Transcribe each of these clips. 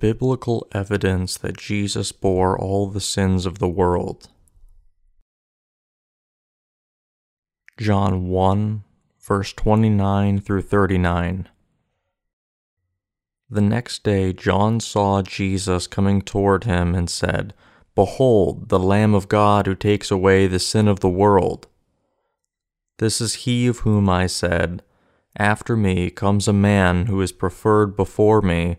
biblical evidence that Jesus bore all the sins of the world. John 1, verse 29 through 39. The next day John saw Jesus coming toward him and said, Behold, the Lamb of God who takes away the sin of the world. This is he of whom I said, After me comes a man who is preferred before me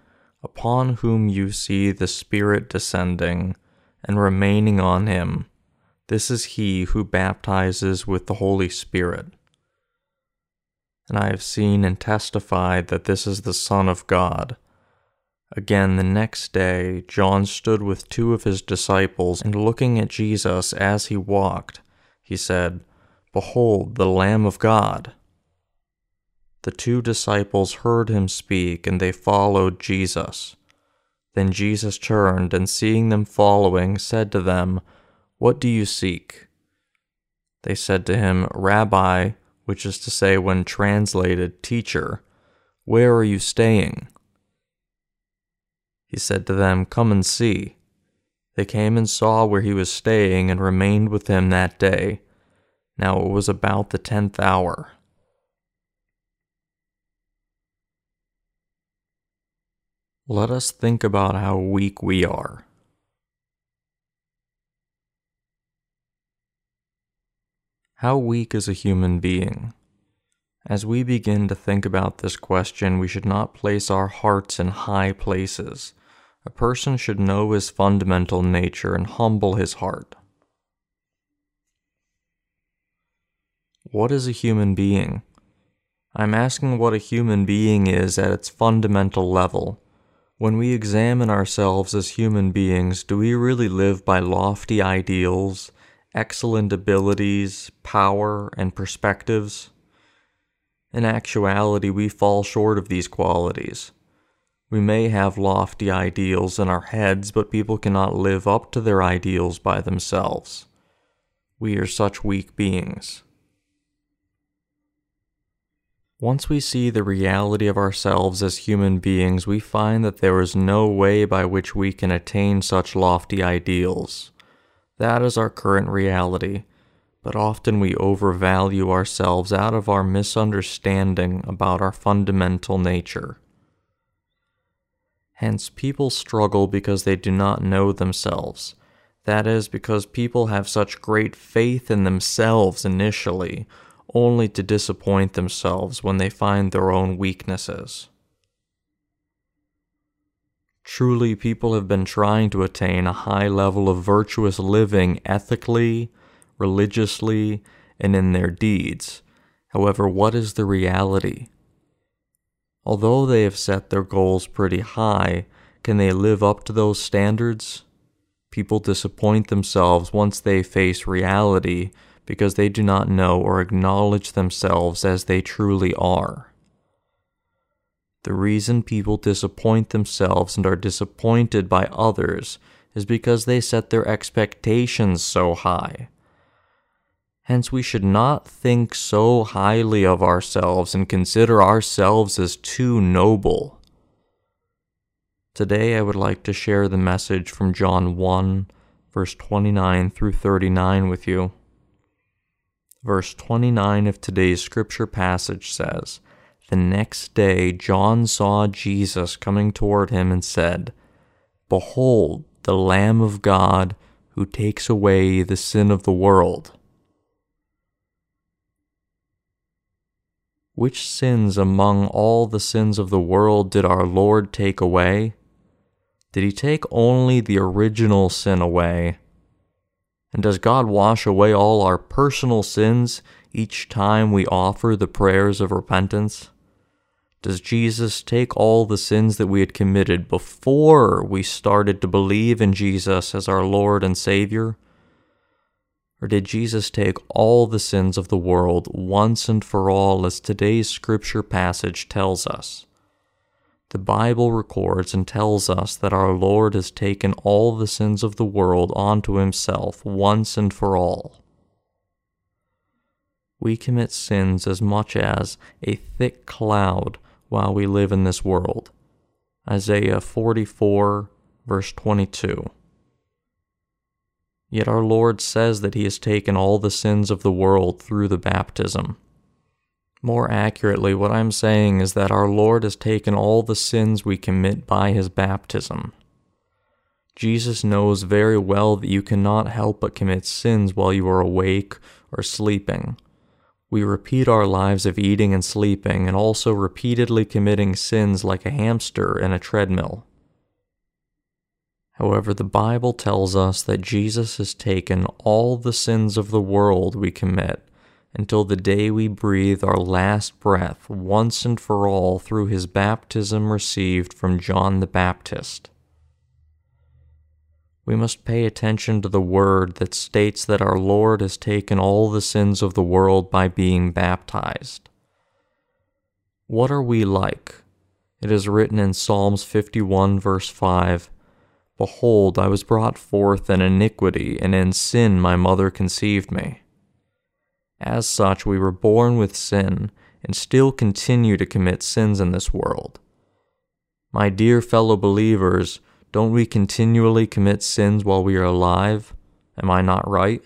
upon whom you see the Spirit descending and remaining on him, this is he who baptizes with the Holy Spirit. And I have seen and testified that this is the Son of God. Again, the next day, John stood with two of his disciples, and looking at Jesus as he walked, he said, Behold, the Lamb of God. The two disciples heard him speak, and they followed Jesus. Then Jesus turned, and seeing them following, said to them, What do you seek? They said to him, Rabbi, which is to say, when translated, Teacher, where are you staying? He said to them, Come and see. They came and saw where he was staying, and remained with him that day. Now it was about the tenth hour. Let us think about how weak we are. How weak is a human being? As we begin to think about this question, we should not place our hearts in high places. A person should know his fundamental nature and humble his heart. What is a human being? I'm asking what a human being is at its fundamental level. When we examine ourselves as human beings, do we really live by lofty ideals, excellent abilities, power, and perspectives? In actuality, we fall short of these qualities. We may have lofty ideals in our heads, but people cannot live up to their ideals by themselves. We are such weak beings. Once we see the reality of ourselves as human beings, we find that there is no way by which we can attain such lofty ideals. That is our current reality, but often we overvalue ourselves out of our misunderstanding about our fundamental nature. Hence, people struggle because they do not know themselves. That is, because people have such great faith in themselves initially, only to disappoint themselves when they find their own weaknesses. Truly, people have been trying to attain a high level of virtuous living ethically, religiously, and in their deeds. However, what is the reality? Although they have set their goals pretty high, can they live up to those standards? People disappoint themselves once they face reality because they do not know or acknowledge themselves as they truly are. The reason people disappoint themselves and are disappointed by others is because they set their expectations so high. Hence, we should not think so highly of ourselves and consider ourselves as too noble. Today, I would like to share the message from John 1, verse 29 through 39 with you. Verse 29 of today's scripture passage says, The next day John saw Jesus coming toward him and said, Behold, the Lamb of God who takes away the sin of the world. Which sins among all the sins of the world did our Lord take away? Did he take only the original sin away? And does God wash away all our personal sins each time we offer the prayers of repentance? Does Jesus take all the sins that we had committed before we started to believe in Jesus as our Lord and Savior? Or did Jesus take all the sins of the world once and for all, as today's scripture passage tells us? The Bible records and tells us that our Lord has taken all the sins of the world onto himself once and for all. We commit sins as much as a thick cloud while we live in this world. Isaiah 44, verse 22. Yet our Lord says that He has taken all the sins of the world through the baptism. More accurately, what I'm saying is that our Lord has taken all the sins we commit by His baptism. Jesus knows very well that you cannot help but commit sins while you are awake or sleeping. We repeat our lives of eating and sleeping and also repeatedly committing sins like a hamster in a treadmill. However, the Bible tells us that Jesus has taken all the sins of the world we commit until the day we breathe our last breath once and for all through his baptism received from John the Baptist we must pay attention to the word that states that our Lord has taken all the sins of the world by being baptized. What are we like? It is written in Psalms 51, verse 5 Behold, I was brought forth in iniquity, and in sin my mother conceived me. As such, we were born with sin, and still continue to commit sins in this world. My dear fellow believers, don't we continually commit sins while we are alive? Am I not right?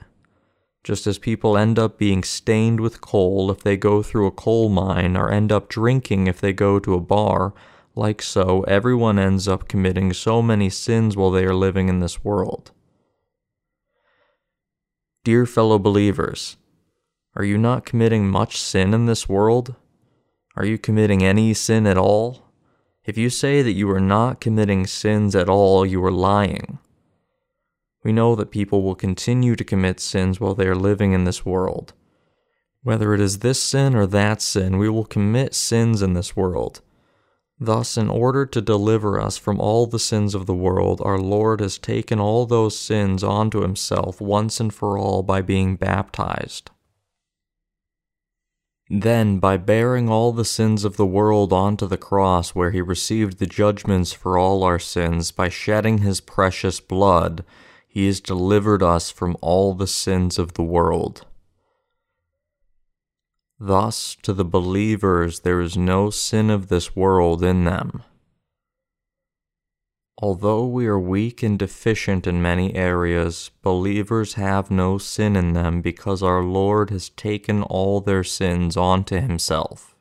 Just as people end up being stained with coal if they go through a coal mine, or end up drinking if they go to a bar, like so, everyone ends up committing so many sins while they are living in this world. Dear fellow believers, are you not committing much sin in this world? Are you committing any sin at all? If you say that you are not committing sins at all, you are lying. We know that people will continue to commit sins while they are living in this world. Whether it is this sin or that sin, we will commit sins in this world. Thus, in order to deliver us from all the sins of the world, our Lord has taken all those sins onto himself once and for all by being baptized. Then, by bearing all the sins of the world onto the cross, where he received the judgments for all our sins, by shedding his precious blood, he has delivered us from all the sins of the world. Thus, to the believers, there is no sin of this world in them. Although we are weak and deficient in many areas, believers have no sin in them because our Lord has taken all their sins onto himself.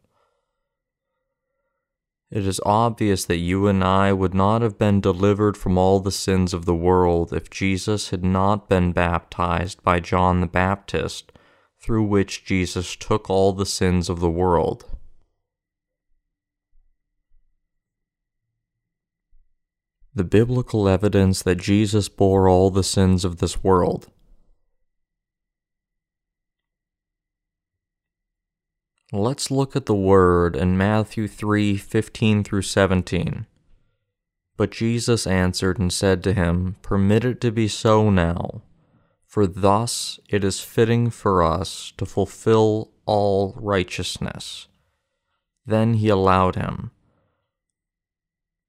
It is obvious that you and I would not have been delivered from all the sins of the world if Jesus had not been baptized by John the Baptist, through which Jesus took all the sins of the world. The biblical evidence that Jesus bore all the sins of this world. Let's look at the word in Matthew 3:15 through 17. But Jesus answered and said to him, Permit it to be so now, for thus it is fitting for us to fulfill all righteousness. Then he allowed him.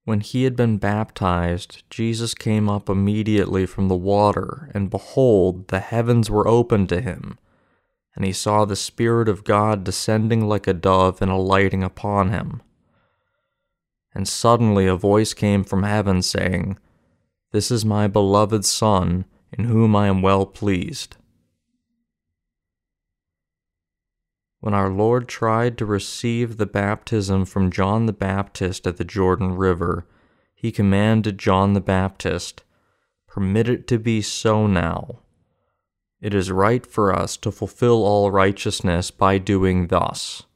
When he had been baptized, Jesus came up immediately from the water, and behold, the heavens were opened to him. And he saw the Spirit of God descending like a dove and alighting upon him. And suddenly a voice came from heaven saying, This is my beloved Son, in whom I am well pleased. When our Lord tried to receive the baptism from John the Baptist at the Jordan River, he commanded John the Baptist, Permit it to be so now. It is right for us to fulfill all righteousness by doing thus.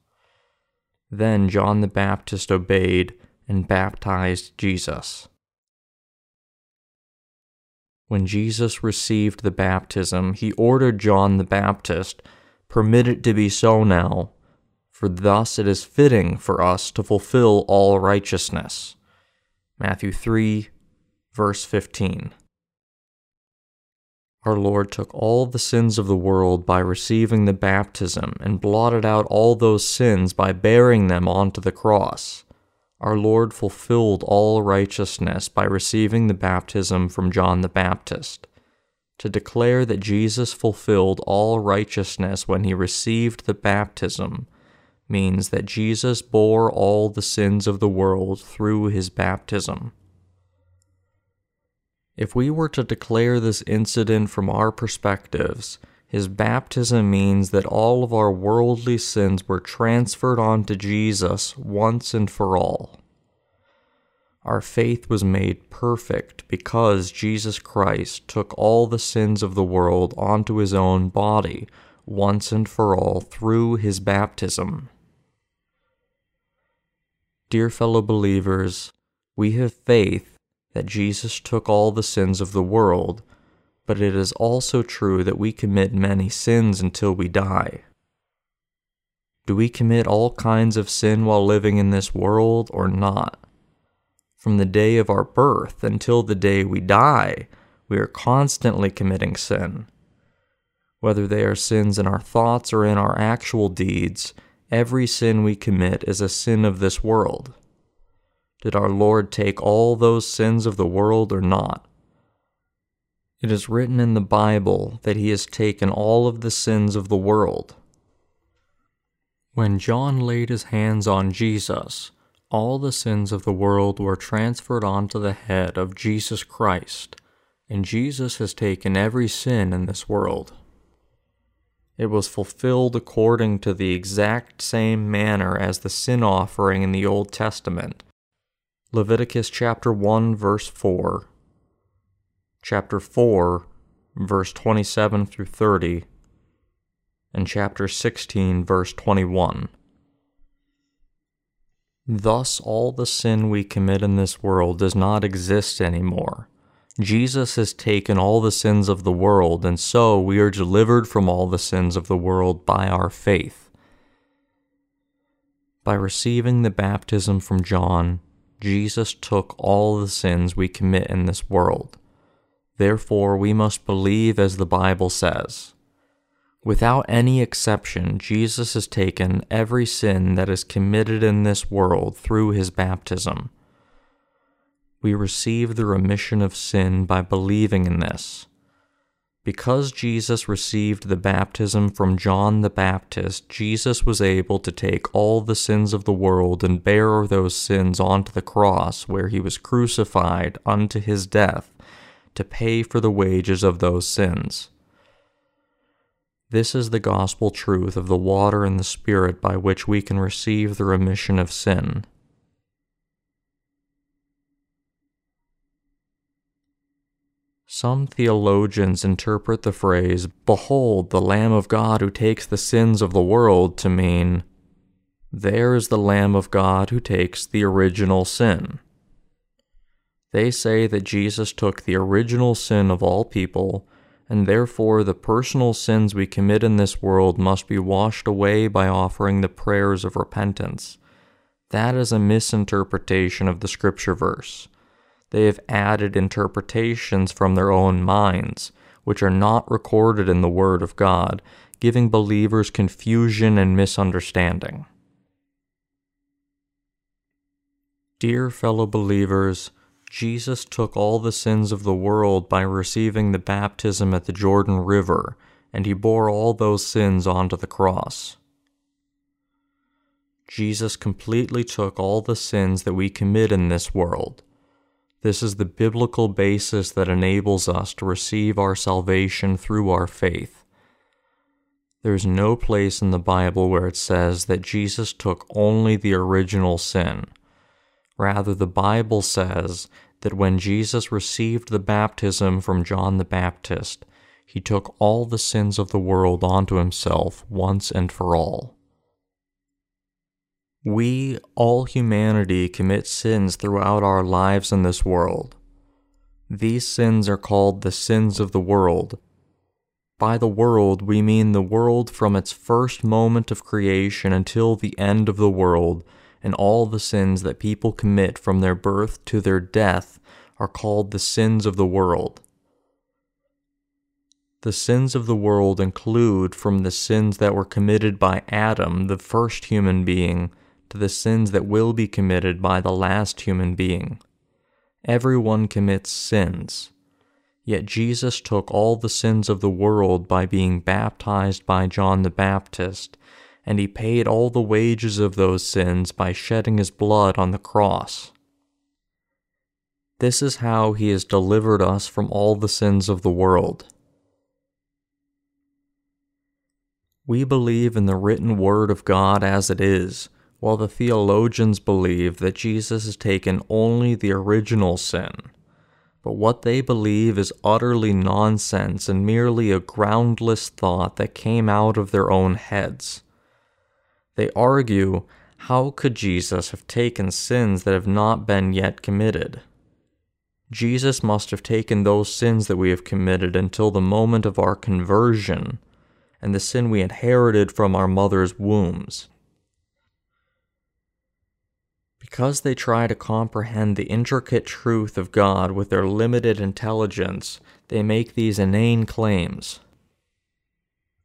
Then John the Baptist obeyed and baptized Jesus. When Jesus received the baptism, he ordered John the Baptist Permit it to be so now, for thus it is fitting for us to fulfill all righteousness. Matthew 3, verse 15. Our Lord took all the sins of the world by receiving the baptism and blotted out all those sins by bearing them onto the cross. Our Lord fulfilled all righteousness by receiving the baptism from John the Baptist. To declare that Jesus fulfilled all righteousness when he received the baptism means that Jesus bore all the sins of the world through his baptism. If we were to declare this incident from our perspectives, his baptism means that all of our worldly sins were transferred onto Jesus once and for all. Our faith was made perfect because Jesus Christ took all the sins of the world onto his own body once and for all through his baptism. Dear fellow believers, we have faith that Jesus took all the sins of the world, but it is also true that we commit many sins until we die. Do we commit all kinds of sin while living in this world or not? From the day of our birth until the day we die, we are constantly committing sin. Whether they are sins in our thoughts or in our actual deeds, every sin we commit is a sin of this world. Did our Lord take all those sins of the world or not? It is written in the Bible that he has taken all of the sins of the world. When John laid his hands on Jesus, all the sins of the world were transferred onto the head of Jesus Christ, and Jesus has taken every sin in this world. It was fulfilled according to the exact same manner as the sin offering in the Old Testament. Leviticus chapter 1 verse 4, chapter 4 verse 27 through 30, and chapter 16 verse 21. Thus all the sin we commit in this world does not exist anymore Jesus has taken all the sins of the world, and so we are delivered from all the sins of the world by our faith. By receiving the baptism from John, Jesus took all the sins we commit in this world. Therefore, we must believe as the Bible says. Without any exception, Jesus has taken every sin that is committed in this world through his baptism we receive the remission of sin by believing in this. Because Jesus received the baptism from John the Baptist, Jesus was able to take all the sins of the world and bear those sins onto the cross where he was crucified unto his death to pay for the wages of those sins. This is the gospel truth of the water and the Spirit by which we can receive the remission of sin. Some theologians interpret the phrase, Behold the Lamb of God who takes the sins of the world, to mean, There is the Lamb of God who takes the original sin. They say that Jesus took the original sin of all people, and therefore the personal sins we commit in this world must be washed away by offering the prayers of repentance. That is a misinterpretation of the scripture verse they have added interpretations from their own minds, which are not recorded in the Word of God, giving believers confusion and misunderstanding. Dear fellow believers, Jesus took all the sins of the world by receiving the baptism at the Jordan River, and he bore all those sins onto the cross. Jesus completely took all the sins that we commit in this world this is the biblical basis that enables us to receive our salvation through our faith. There is no place in the Bible where it says that Jesus took only the original sin. Rather, the Bible says that when Jesus received the baptism from John the Baptist, he took all the sins of the world onto himself once and for all. We, all humanity, commit sins throughout our lives in this world. These sins are called the sins of the world. By the world, we mean the world from its first moment of creation until the end of the world, and all the sins that people commit from their birth to their death are called the sins of the world. The sins of the world include from the sins that were committed by Adam, the first human being, to the sins that will be committed by the last human being. Everyone commits sins. Yet Jesus took all the sins of the world by being baptized by John the Baptist, and he paid all the wages of those sins by shedding his blood on the cross. This is how he has delivered us from all the sins of the world. We believe in the written word of God as it is, while the theologians believe that Jesus has taken only the original sin but what they believe is utterly nonsense and merely a groundless thought that came out of their own heads. They argue, how could Jesus have taken sins that have not been yet committed? Jesus must have taken those sins that we have committed until the moment of our conversion and the sin we inherited from our mother's wombs. Because they try to comprehend the intricate truth of God with their limited intelligence, they make these inane claims.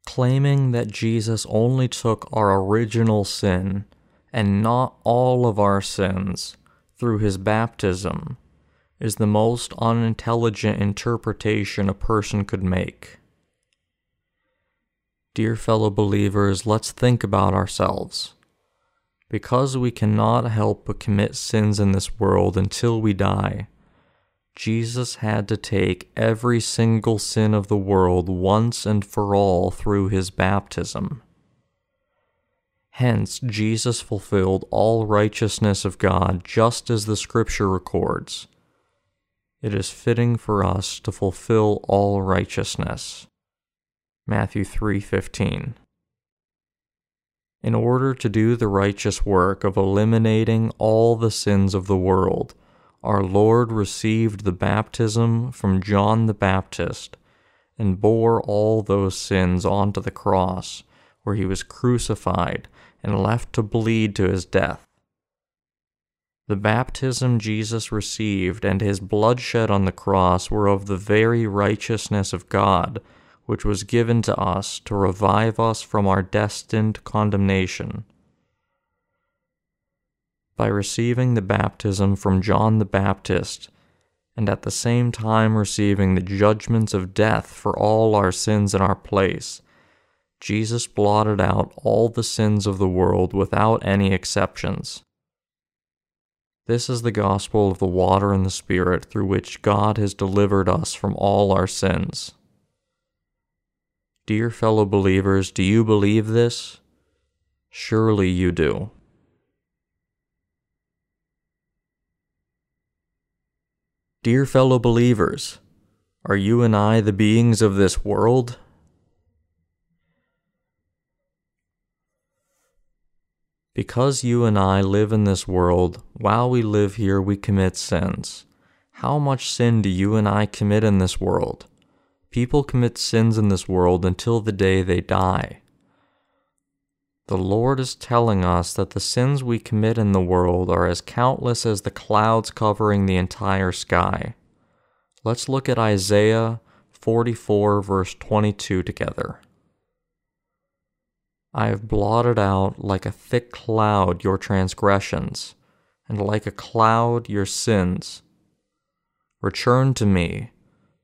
Claiming that Jesus only took our original sin and not all of our sins through his baptism is the most unintelligent interpretation a person could make. Dear fellow believers, let's think about ourselves. Because we cannot help but commit sins in this world until we die, Jesus had to take every single sin of the world once and for all through his baptism. Hence, Jesus fulfilled all righteousness of God just as the Scripture records. It is fitting for us to fulfill all righteousness. Matthew 3:15 in order to do the righteous work of eliminating all the sins of the world, our Lord received the baptism from John the Baptist and bore all those sins onto the cross, where he was crucified and left to bleed to his death. The baptism Jesus received and his blood shed on the cross were of the very righteousness of God which was given to us to revive us from our destined condemnation. By receiving the baptism from John the Baptist, and at the same time receiving the judgments of death for all our sins in our place, Jesus blotted out all the sins of the world without any exceptions. This is the gospel of the water and the Spirit through which God has delivered us from all our sins. Dear fellow believers, do you believe this? Surely you do. Dear fellow believers, are you and I the beings of this world? Because you and I live in this world, while we live here, we commit sins. How much sin do you and I commit in this world? People commit sins in this world until the day they die. The Lord is telling us that the sins we commit in the world are as countless as the clouds covering the entire sky. Let's look at Isaiah 44, verse 22 together. I have blotted out like a thick cloud your transgressions, and like a cloud your sins. Return to me,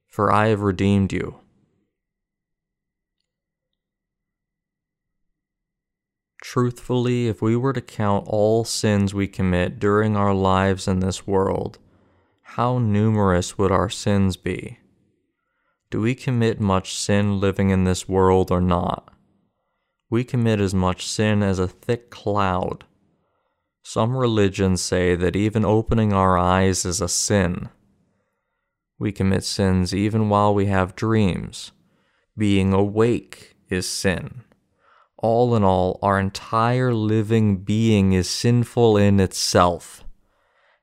for I have redeemed you. Truthfully, if we were to count all sins we commit during our lives in this world, how numerous would our sins be? Do we commit much sin living in this world or not? We commit as much sin as a thick cloud. Some religions say that even opening our eyes is a sin. We commit sins even while we have dreams. Being awake is sin. All in all, our entire living being is sinful in itself.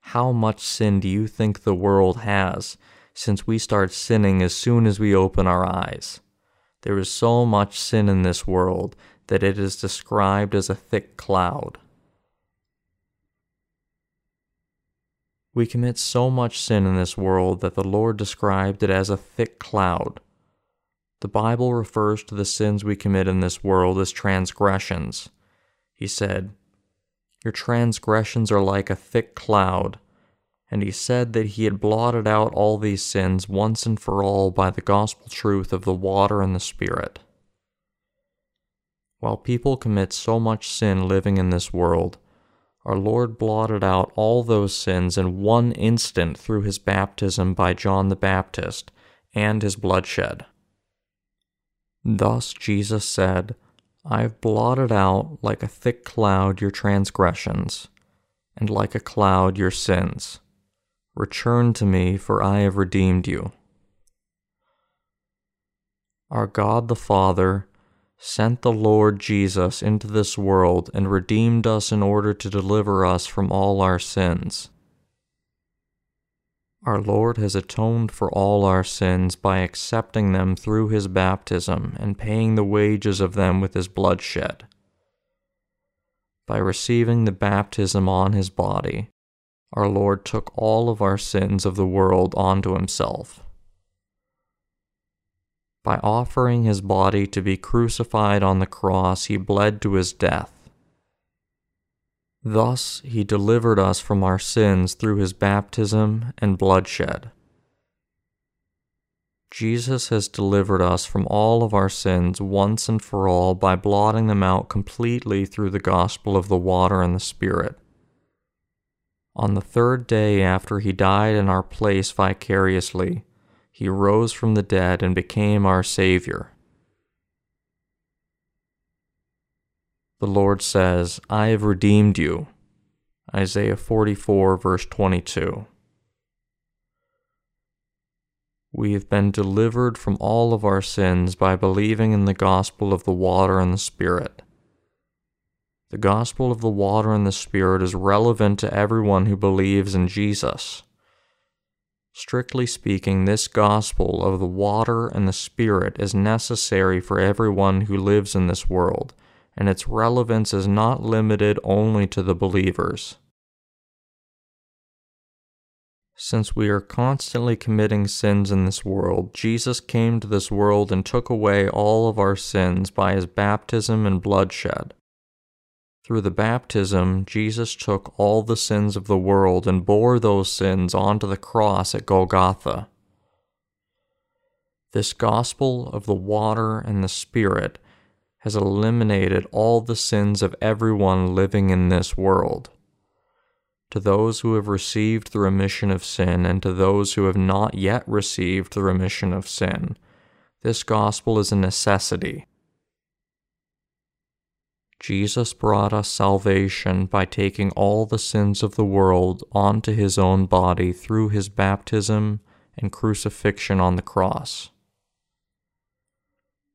How much sin do you think the world has since we start sinning as soon as we open our eyes? There is so much sin in this world that it is described as a thick cloud. We commit so much sin in this world that the Lord described it as a thick cloud. The Bible refers to the sins we commit in this world as transgressions. He said, Your transgressions are like a thick cloud. And he said that he had blotted out all these sins once and for all by the gospel truth of the water and the Spirit. While people commit so much sin living in this world, our Lord blotted out all those sins in one instant through his baptism by John the Baptist and his bloodshed. Thus Jesus said, I have blotted out like a thick cloud your transgressions, and like a cloud your sins. Return to me, for I have redeemed you. Our God the Father sent the Lord Jesus into this world and redeemed us in order to deliver us from all our sins. Our Lord has atoned for all our sins by accepting them through his baptism and paying the wages of them with his bloodshed. By receiving the baptism on his body, our Lord took all of our sins of the world onto himself by offering his body to be crucified on the cross, he bled to his death. Thus, he delivered us from our sins through his baptism and bloodshed. Jesus has delivered us from all of our sins once and for all by blotting them out completely through the gospel of the water and the Spirit. On the third day after he died in our place vicariously, he rose from the dead and became our Savior. The Lord says, I have redeemed you. Isaiah 44, verse 22. We have been delivered from all of our sins by believing in the gospel of the water and the Spirit. The gospel of the water and the Spirit is relevant to everyone who believes in Jesus. Strictly speaking, this gospel of the water and the Spirit is necessary for everyone who lives in this world, and its relevance is not limited only to the believers. Since we are constantly committing sins in this world, Jesus came to this world and took away all of our sins by his baptism and bloodshed. Through the baptism, Jesus took all the sins of the world and bore those sins onto the cross at Golgotha. This gospel of the water and the Spirit has eliminated all the sins of everyone living in this world. To those who have received the remission of sin and to those who have not yet received the remission of sin, this gospel is a necessity. Jesus brought us salvation by taking all the sins of the world onto his own body through his baptism and crucifixion on the cross.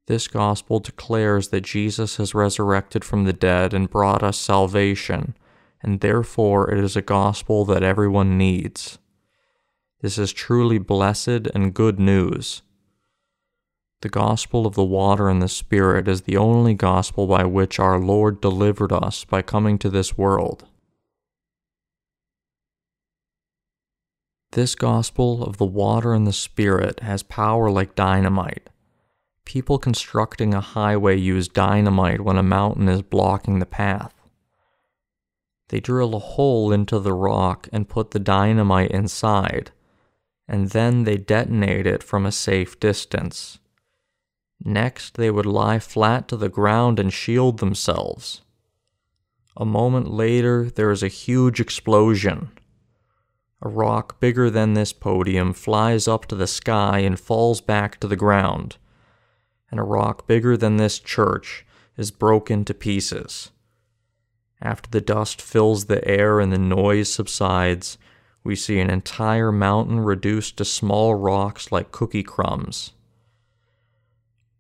This gospel declares that Jesus has resurrected from the dead and brought us salvation, and therefore it is a gospel that everyone needs. This is truly blessed and good news the gospel of the water and the Spirit is the only gospel by which our Lord delivered us by coming to this world. This gospel of the water and the Spirit has power like dynamite. People constructing a highway use dynamite when a mountain is blocking the path. They drill a hole into the rock and put the dynamite inside, and then they detonate it from a safe distance. Next, they would lie flat to the ground and shield themselves. A moment later, there is a huge explosion. A rock bigger than this podium flies up to the sky and falls back to the ground, and a rock bigger than this church is broken to pieces. After the dust fills the air and the noise subsides, we see an entire mountain reduced to small rocks like cookie crumbs.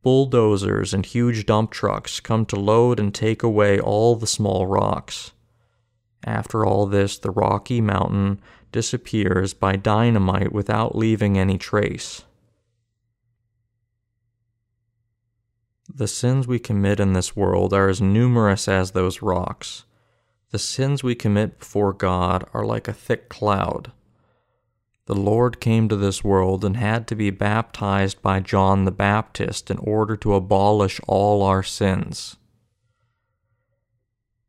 Bulldozers and huge dump trucks come to load and take away all the small rocks. After all this, the rocky mountain disappears by dynamite without leaving any trace. The sins we commit in this world are as numerous as those rocks. The sins we commit before God are like a thick cloud. The Lord came to this world and had to be baptized by John the Baptist in order to abolish all our sins.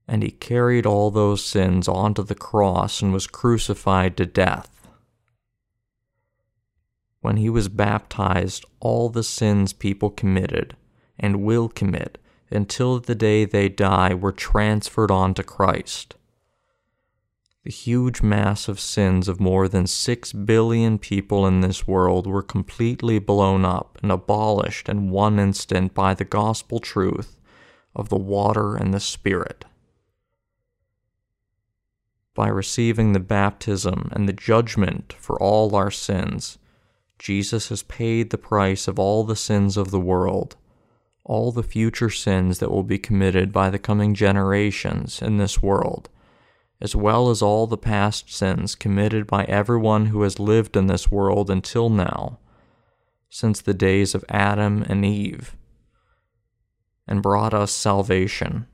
And he carried all those sins onto the cross and was crucified to death. When he was baptized, all the sins people committed and will commit until the day they die were transferred on to Christ. The huge mass of sins of more than six billion people in this world were completely blown up and abolished in one instant by the gospel truth of the water and the Spirit. By receiving the baptism and the judgment for all our sins, Jesus has paid the price of all the sins of the world all the future sins that will be committed by the coming generations in this world, as well as all the past sins committed by everyone who has lived in this world until now, since the days of Adam and Eve, and brought us salvation.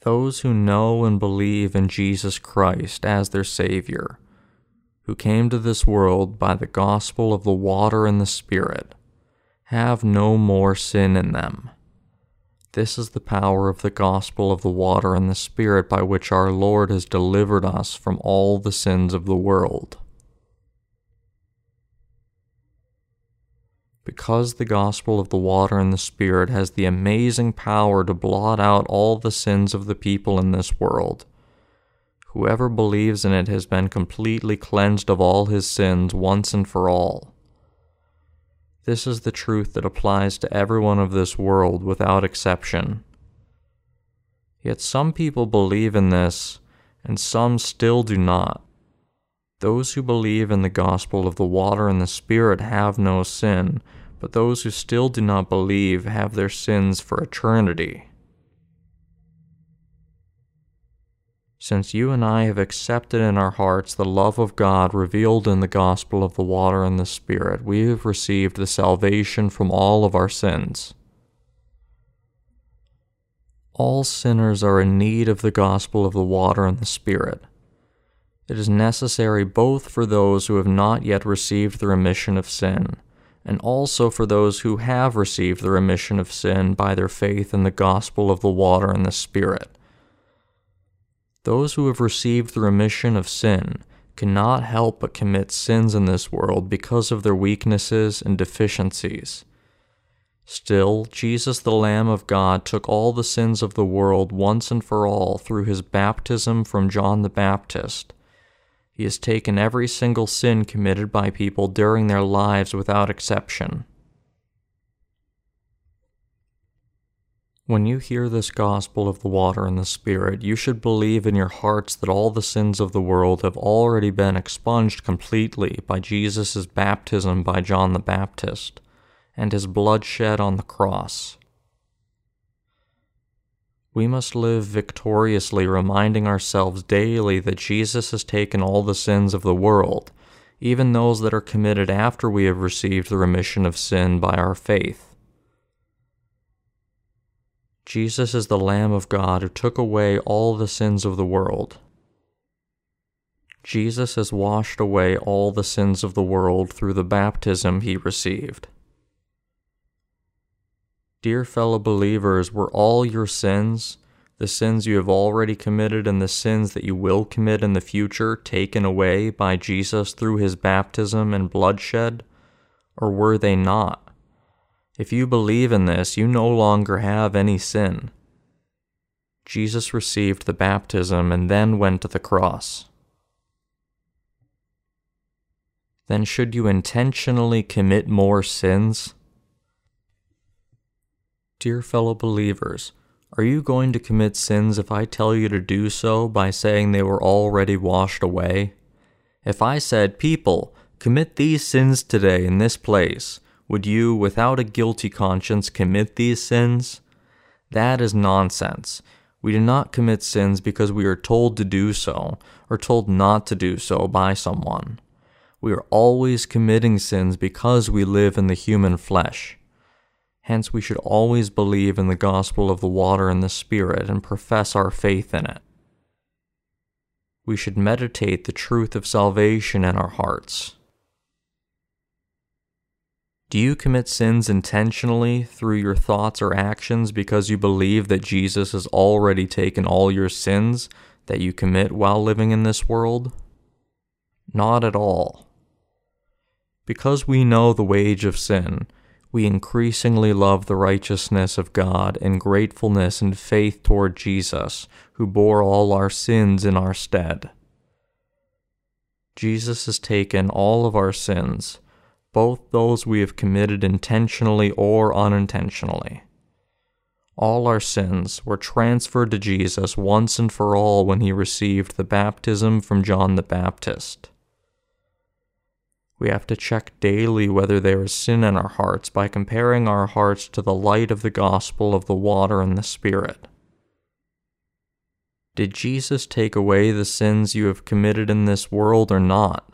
Those who know and believe in Jesus Christ as their Savior, who came to this world by the gospel of the water and the Spirit, have no more sin in them. This is the power of the gospel of the water and the Spirit by which our Lord has delivered us from all the sins of the world. Because the gospel of the water and the Spirit has the amazing power to blot out all the sins of the people in this world, whoever believes in it has been completely cleansed of all his sins once and for all. This is the truth that applies to everyone of this world without exception. Yet some people believe in this, and some still do not. Those who believe in the gospel of the water and the Spirit have no sin, but those who still do not believe have their sins for eternity. Since you and I have accepted in our hearts the love of God revealed in the gospel of the water and the Spirit, we have received the salvation from all of our sins. All sinners are in need of the gospel of the water and the Spirit. It is necessary both for those who have not yet received the remission of sin, and also for those who have received the remission of sin by their faith in the gospel of the water and the Spirit. Those who have received the remission of sin cannot help but commit sins in this world because of their weaknesses and deficiencies. Still, Jesus, the Lamb of God, took all the sins of the world once and for all through his baptism from John the Baptist. He has taken every single sin committed by people during their lives without exception. When you hear this gospel of the water and the Spirit, you should believe in your hearts that all the sins of the world have already been expunged completely by Jesus' baptism by John the Baptist and his blood shed on the cross. We must live victoriously, reminding ourselves daily that Jesus has taken all the sins of the world, even those that are committed after we have received the remission of sin by our faith. Jesus is the Lamb of God who took away all the sins of the world. Jesus has washed away all the sins of the world through the baptism he received. Dear fellow believers, were all your sins, the sins you have already committed and the sins that you will commit in the future, taken away by Jesus through his baptism and bloodshed? Or were they not? If you believe in this, you no longer have any sin. Jesus received the baptism and then went to the cross. Then should you intentionally commit more sins? Dear fellow believers, are you going to commit sins if I tell you to do so by saying they were already washed away? If I said, People, commit these sins today in this place, would you, without a guilty conscience, commit these sins? That is nonsense. We do not commit sins because we are told to do so, or told not to do so by someone. We are always committing sins because we live in the human flesh. Hence, we should always believe in the gospel of the water and the Spirit and profess our faith in it. We should meditate the truth of salvation in our hearts. Do you commit sins intentionally through your thoughts or actions because you believe that Jesus has already taken all your sins that you commit while living in this world? Not at all. Because we know the wage of sin, we increasingly love the righteousness of God in gratefulness and faith toward Jesus, who bore all our sins in our stead. Jesus has taken all of our sins, both those we have committed intentionally or unintentionally. All our sins were transferred to Jesus once and for all when he received the baptism from John the Baptist. We have to check daily whether there is sin in our hearts by comparing our hearts to the light of the gospel of the water and the Spirit. Did Jesus take away the sins you have committed in this world or not?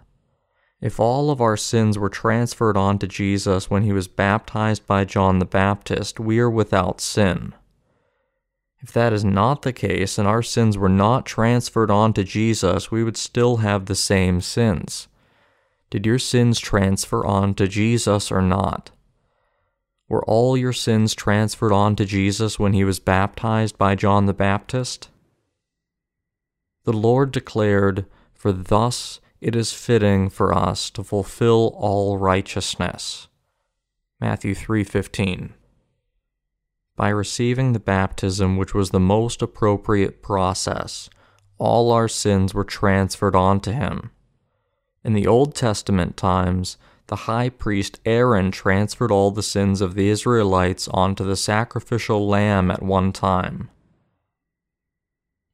If all of our sins were transferred on to Jesus when he was baptized by John the Baptist, we are without sin. If that is not the case and our sins were not transferred on to Jesus, we would still have the same sins. Did your sins transfer on to Jesus or not? Were all your sins transferred on to Jesus when he was baptized by John the Baptist? The Lord declared, For thus it is fitting for us to fulfill all righteousness. Matthew 3:15 By receiving the baptism which was the most appropriate process, all our sins were transferred on to him. In the Old Testament times, the high priest Aaron transferred all the sins of the Israelites onto the sacrificial lamb at one time.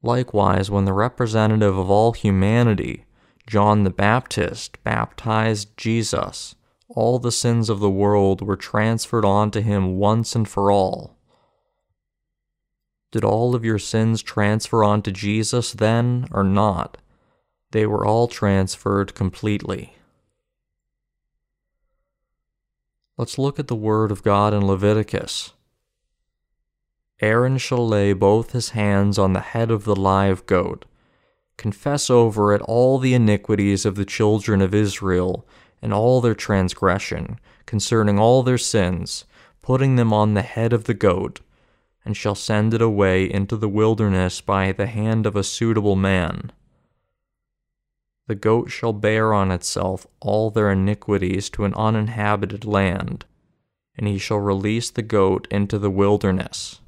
Likewise, when the representative of all humanity, John the Baptist, baptized Jesus, all the sins of the world were transferred onto him once and for all. Did all of your sins transfer onto Jesus then or not? They were all transferred completely. Let's look at the Word of God in Leviticus. Aaron shall lay both his hands on the head of the live goat, confess over it all the iniquities of the children of Israel, and all their transgression, concerning all their sins, putting them on the head of the goat, and shall send it away into the wilderness by the hand of a suitable man the goat shall bear on itself all their iniquities to an uninhabited land, and he shall release the goat into the wilderness.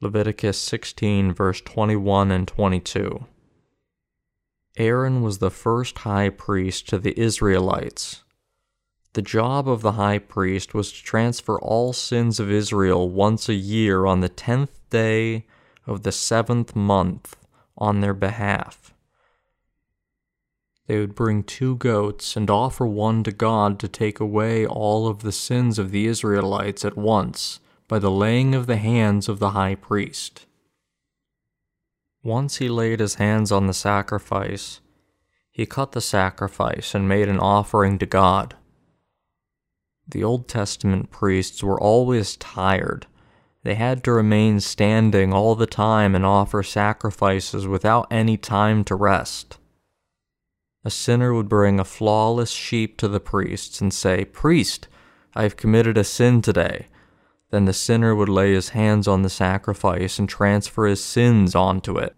Leviticus 16, verse 21 and 22. Aaron was the first high priest to the Israelites. The job of the high priest was to transfer all sins of Israel once a year on the tenth day of the seventh month on their behalf. They would bring two goats and offer one to God to take away all of the sins of the Israelites at once by the laying of the hands of the high priest. Once he laid his hands on the sacrifice, he cut the sacrifice and made an offering to God. The Old Testament priests were always tired. They had to remain standing all the time and offer sacrifices without any time to rest a sinner would bring a flawless sheep to the priests and say, Priest, I have committed a sin today. Then the sinner would lay his hands on the sacrifice and transfer his sins onto it.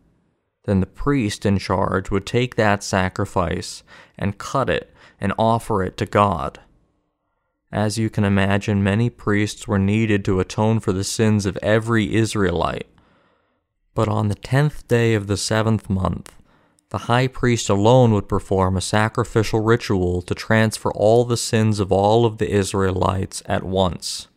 Then the priest in charge would take that sacrifice and cut it and offer it to God. As you can imagine, many priests were needed to atone for the sins of every Israelite. But on the tenth day of the seventh month, the high priest alone would perform a sacrificial ritual to transfer all the sins of all of the Israelites at once.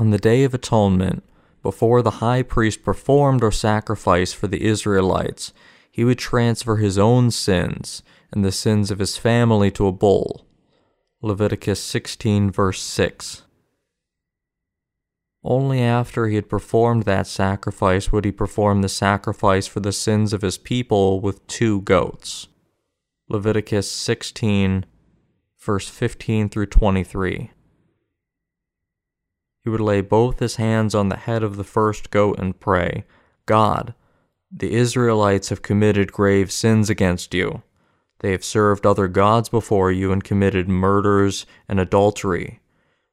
On the Day of Atonement, before the high priest performed or sacrificed for the Israelites, he would transfer his own sins and the sins of his family to a bull. Leviticus 16, verse 6. Only after he had performed that sacrifice would he perform the sacrifice for the sins of his people with two goats. Leviticus 16, verse 15 through 23. He would lay both his hands on the head of the first goat and pray, God, the Israelites have committed grave sins against you. They have served other gods before you and committed murders and adultery.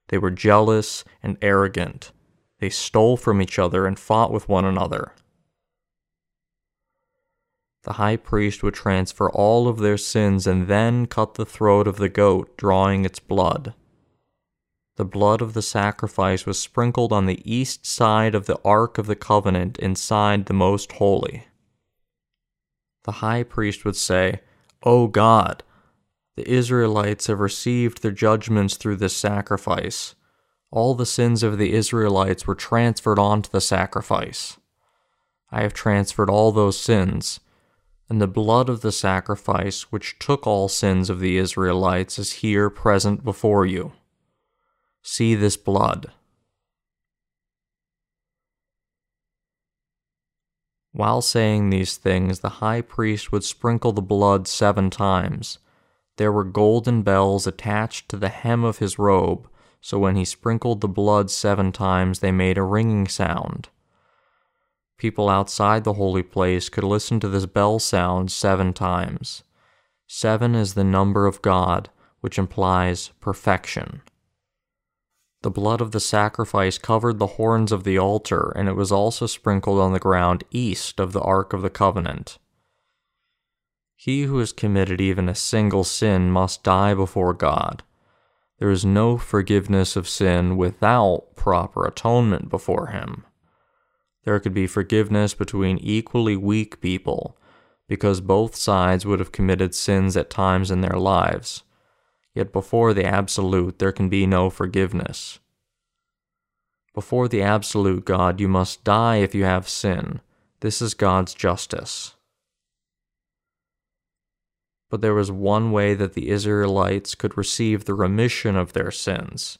They were jealous and arrogant. They stole from each other and fought with one another. The high priest would transfer all of their sins and then cut the throat of the goat, drawing its blood. The blood of the sacrifice was sprinkled on the east side of the Ark of the Covenant inside the Most Holy. The high priest would say, O God, the Israelites have received their judgments through this sacrifice. All the sins of the Israelites were transferred onto the sacrifice. I have transferred all those sins, and the blood of the sacrifice which took all sins of the Israelites is here present before you. See this blood. While saying these things, the high priest would sprinkle the blood seven times. There were golden bells attached to the hem of his robe, so when he sprinkled the blood seven times, they made a ringing sound. People outside the holy place could listen to this bell sound seven times. Seven is the number of God, which implies perfection. The blood of the sacrifice covered the horns of the altar, and it was also sprinkled on the ground east of the Ark of the Covenant. He who has committed even a single sin must die before God. There is no forgiveness of sin without proper atonement before Him. There could be forgiveness between equally weak people, because both sides would have committed sins at times in their lives. Yet before the Absolute there can be no forgiveness. Before the Absolute God, you must die if you have sin. This is God's justice. But there was one way that the Israelites could receive the remission of their sins.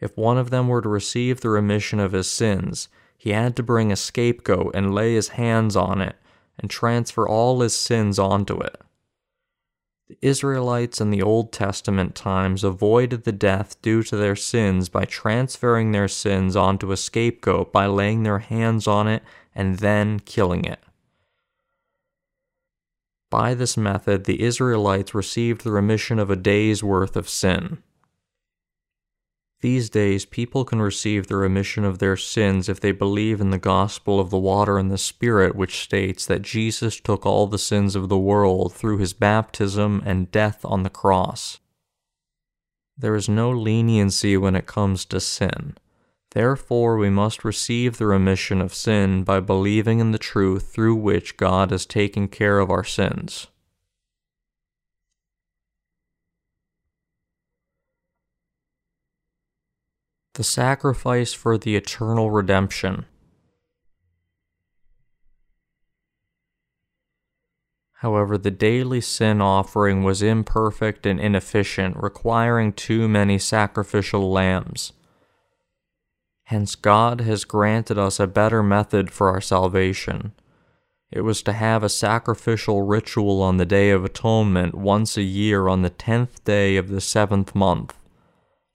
If one of them were to receive the remission of his sins, he had to bring a scapegoat and lay his hands on it and transfer all his sins onto it. The Israelites in the Old Testament times avoided the death due to their sins by transferring their sins onto a scapegoat by laying their hands on it and then killing it. By this method, the Israelites received the remission of a day's worth of sin. These days, people can receive the remission of their sins if they believe in the gospel of the water and the Spirit, which states that Jesus took all the sins of the world through his baptism and death on the cross. There is no leniency when it comes to sin. Therefore, we must receive the remission of sin by believing in the truth through which God has taken care of our sins. The sacrifice for the eternal redemption. However, the daily sin offering was imperfect and inefficient, requiring too many sacrificial lambs. Hence, God has granted us a better method for our salvation. It was to have a sacrificial ritual on the Day of Atonement once a year on the tenth day of the seventh month.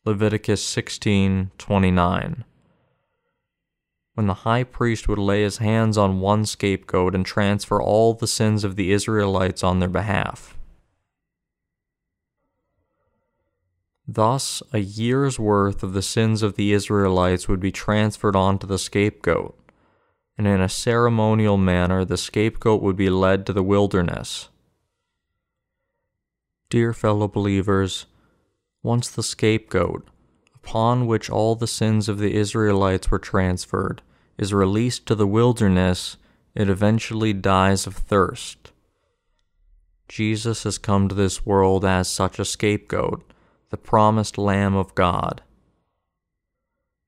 Leviticus 16:29. When the high priest would lay his hands on one scapegoat and transfer all the sins of the Israelites on their behalf. Thus, a year's worth of the sins of the Israelites would be transferred onto the scapegoat, and in a ceremonial manner the scapegoat would be led to the wilderness. Dear fellow believers, once the scapegoat, upon which all the sins of the Israelites were transferred, is released to the wilderness, it eventually dies of thirst. Jesus has come to this world as such a scapegoat, the promised Lamb of God.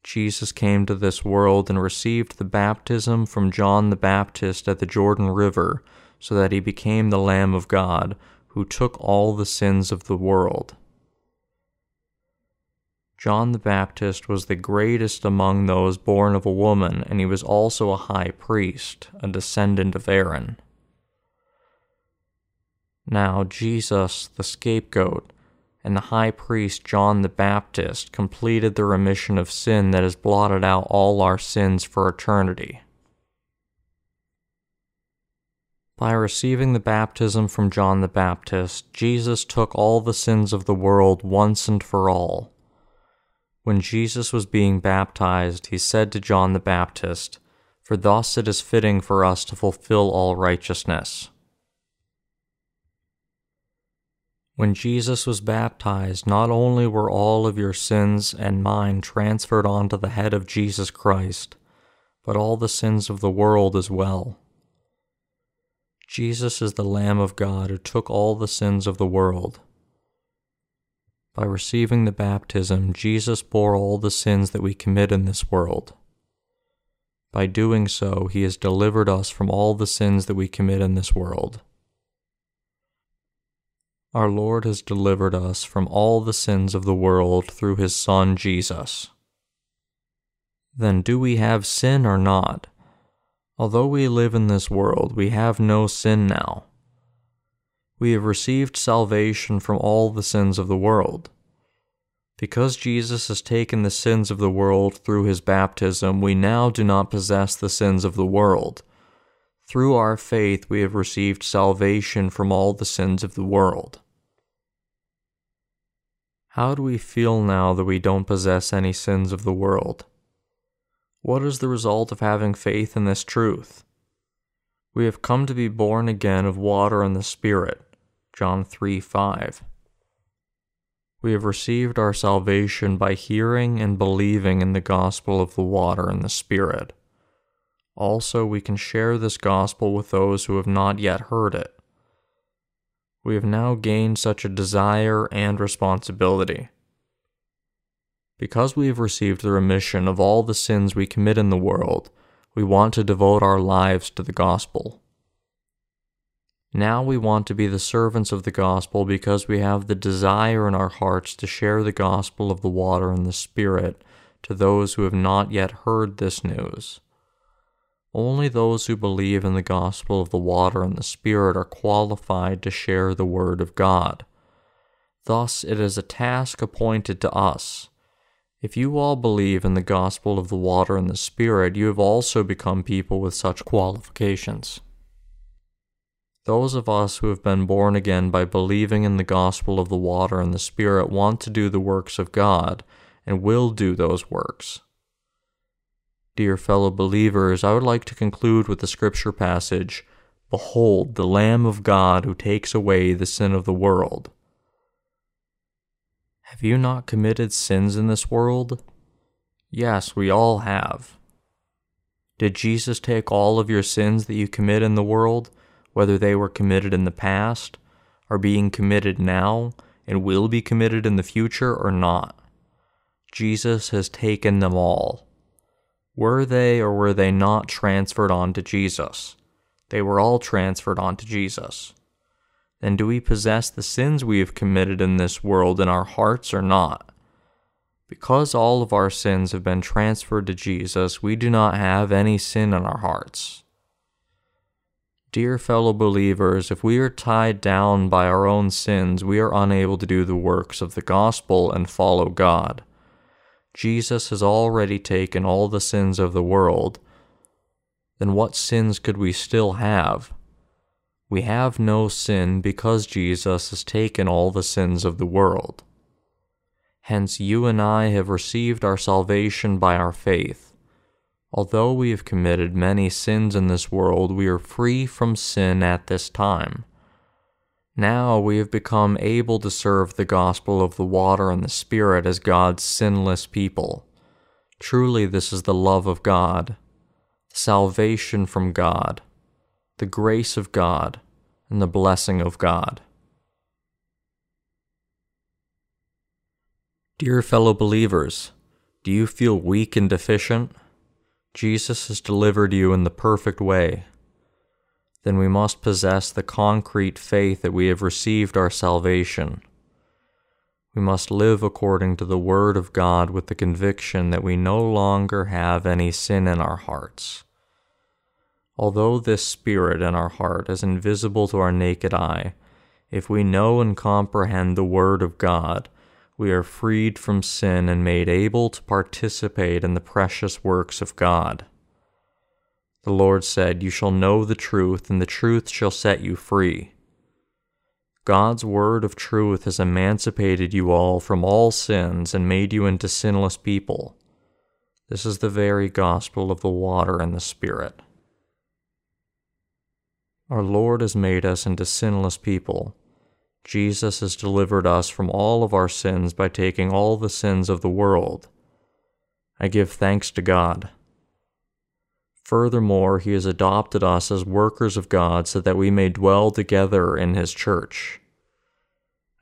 Jesus came to this world and received the baptism from John the Baptist at the Jordan River, so that he became the Lamb of God, who took all the sins of the world. John the Baptist was the greatest among those born of a woman, and he was also a high priest, a descendant of Aaron. Now, Jesus, the scapegoat, and the high priest John the Baptist completed the remission of sin that has blotted out all our sins for eternity. By receiving the baptism from John the Baptist, Jesus took all the sins of the world once and for all. When Jesus was being baptized, he said to John the Baptist, For thus it is fitting for us to fulfill all righteousness. When Jesus was baptized, not only were all of your sins and mine transferred onto the head of Jesus Christ, but all the sins of the world as well. Jesus is the Lamb of God who took all the sins of the world. By receiving the baptism, Jesus bore all the sins that we commit in this world. By doing so, he has delivered us from all the sins that we commit in this world. Our Lord has delivered us from all the sins of the world through his Son Jesus. Then do we have sin or not? Although we live in this world, we have no sin now. We have received salvation from all the sins of the world. Because Jesus has taken the sins of the world through his baptism, we now do not possess the sins of the world. Through our faith, we have received salvation from all the sins of the world. How do we feel now that we don't possess any sins of the world? What is the result of having faith in this truth? We have come to be born again of water and the Spirit. John 3 5. We have received our salvation by hearing and believing in the gospel of the water and the Spirit. Also, we can share this gospel with those who have not yet heard it. We have now gained such a desire and responsibility. Because we have received the remission of all the sins we commit in the world, we want to devote our lives to the gospel. Now we want to be the servants of the gospel because we have the desire in our hearts to share the gospel of the water and the Spirit to those who have not yet heard this news. Only those who believe in the gospel of the water and the Spirit are qualified to share the word of God. Thus, it is a task appointed to us if you all believe in the gospel of the water and the Spirit, you have also become people with such qualifications. Those of us who have been born again by believing in the gospel of the water and the Spirit want to do the works of God and will do those works. Dear fellow believers, I would like to conclude with the scripture passage Behold, the Lamb of God who takes away the sin of the world. Have you not committed sins in this world? Yes, we all have. Did Jesus take all of your sins that you commit in the world, whether they were committed in the past, are being committed now, and will be committed in the future or not? Jesus has taken them all. Were they or were they not transferred on to Jesus? They were all transferred on to Jesus then do we possess the sins we have committed in this world in our hearts or not? Because all of our sins have been transferred to Jesus, we do not have any sin in our hearts. Dear fellow believers, if we are tied down by our own sins, we are unable to do the works of the gospel and follow God. Jesus has already taken all the sins of the world. Then what sins could we still have? We have no sin because Jesus has taken all the sins of the world. Hence, you and I have received our salvation by our faith. Although we have committed many sins in this world, we are free from sin at this time. Now we have become able to serve the gospel of the water and the Spirit as God's sinless people. Truly, this is the love of God, salvation from God, the grace of God, and the blessing of God. Dear fellow believers, do you feel weak and deficient? Jesus has delivered you in the perfect way. Then we must possess the concrete faith that we have received our salvation. We must live according to the Word of God with the conviction that we no longer have any sin in our hearts. Although this spirit in our heart is invisible to our naked eye, If we know and comprehend the Word of God, we are freed from sin and made able to participate in the precious works of God. The Lord said, You shall know the truth, and the truth shall set you free. God's word of truth has emancipated you all from all sins and made you into sinless people. This is the very gospel of the water and the Spirit. Our Lord has made us into sinless people. Jesus has delivered us from all of our sins by taking all the sins of the world. I give thanks to God. Furthermore, He has adopted us as workers of God so that we may dwell together in His church.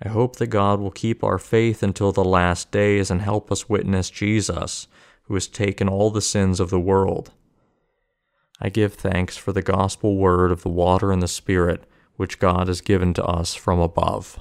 I hope that God will keep our faith until the last days and help us witness Jesus, who has taken all the sins of the world. I give thanks for the gospel word of the water and the Spirit which God has given to us from above.